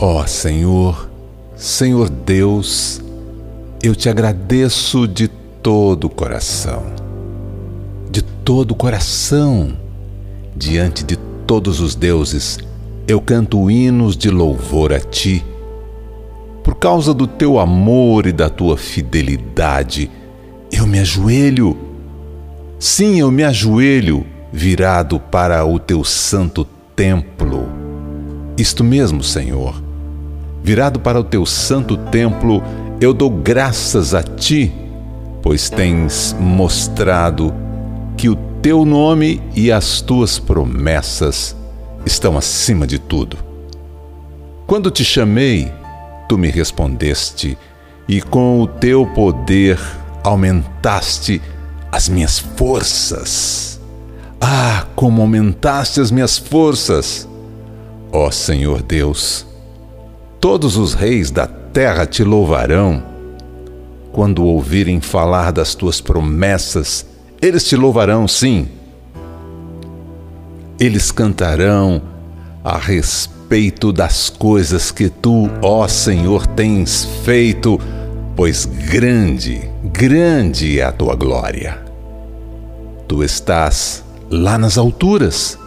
Ó oh, Senhor, Senhor Deus, eu te agradeço de todo o coração, de todo o coração, diante de todos os deuses, eu canto hinos de louvor a ti. Por causa do teu amor e da tua fidelidade, eu me ajoelho. Sim, eu me ajoelho, virado para o teu santo templo. Isto mesmo, Senhor. Virado para o teu santo templo, eu dou graças a ti, pois tens mostrado que o teu nome e as tuas promessas estão acima de tudo. Quando te chamei, tu me respondeste, e com o teu poder aumentaste as minhas forças. Ah, como aumentaste as minhas forças! Ó Senhor Deus, todos os reis da terra te louvarão. Quando ouvirem falar das tuas promessas, eles te louvarão, sim. Eles cantarão a respeito das coisas que tu, ó Senhor, tens feito, pois grande, grande é a tua glória. Tu estás lá nas alturas,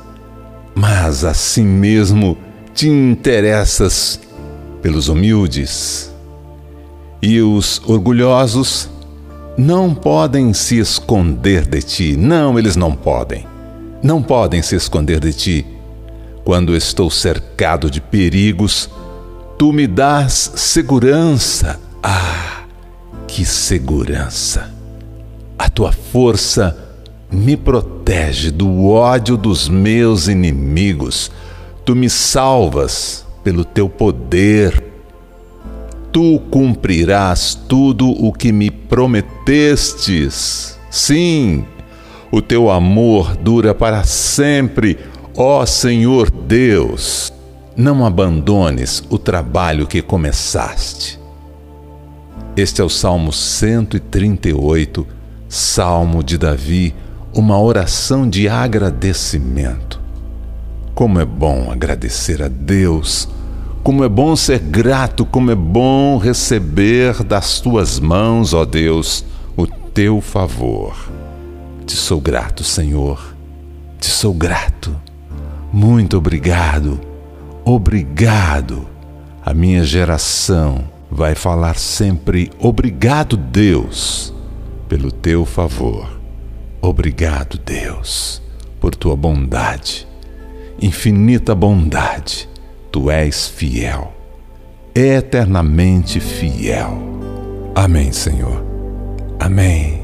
mas assim mesmo te interessas pelos humildes. E os orgulhosos não podem se esconder de ti. Não, eles não podem não podem se esconder de ti. Quando estou cercado de perigos, tu me dás segurança. Ah, que segurança! A tua força me protege do ódio dos meus inimigos. Tu me salvas pelo teu poder. Tu cumprirás tudo o que me prometestes. Sim, o teu amor dura para sempre, ó Senhor Deus. Não abandones o trabalho que começaste. Este é o Salmo 138, Salmo de Davi, uma oração de agradecimento. Como é bom agradecer a Deus, como é bom ser grato, como é bom receber das tuas mãos, ó Deus, o teu favor. Te sou grato, Senhor. Te sou grato. Muito obrigado. Obrigado. A minha geração vai falar sempre obrigado, Deus, pelo teu favor. Obrigado, Deus, por tua bondade. Infinita bondade. Tu és fiel. Eternamente fiel. Amém, Senhor. Amém.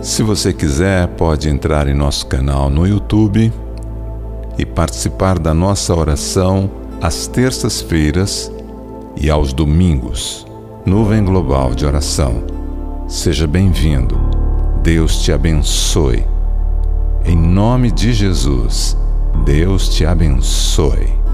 Se você quiser, pode entrar em nosso canal no YouTube e participar da nossa oração às terças-feiras e aos domingos. Nuvem Global de Oração. Seja bem-vindo. Deus te abençoe. Em nome de Jesus, Deus te abençoe.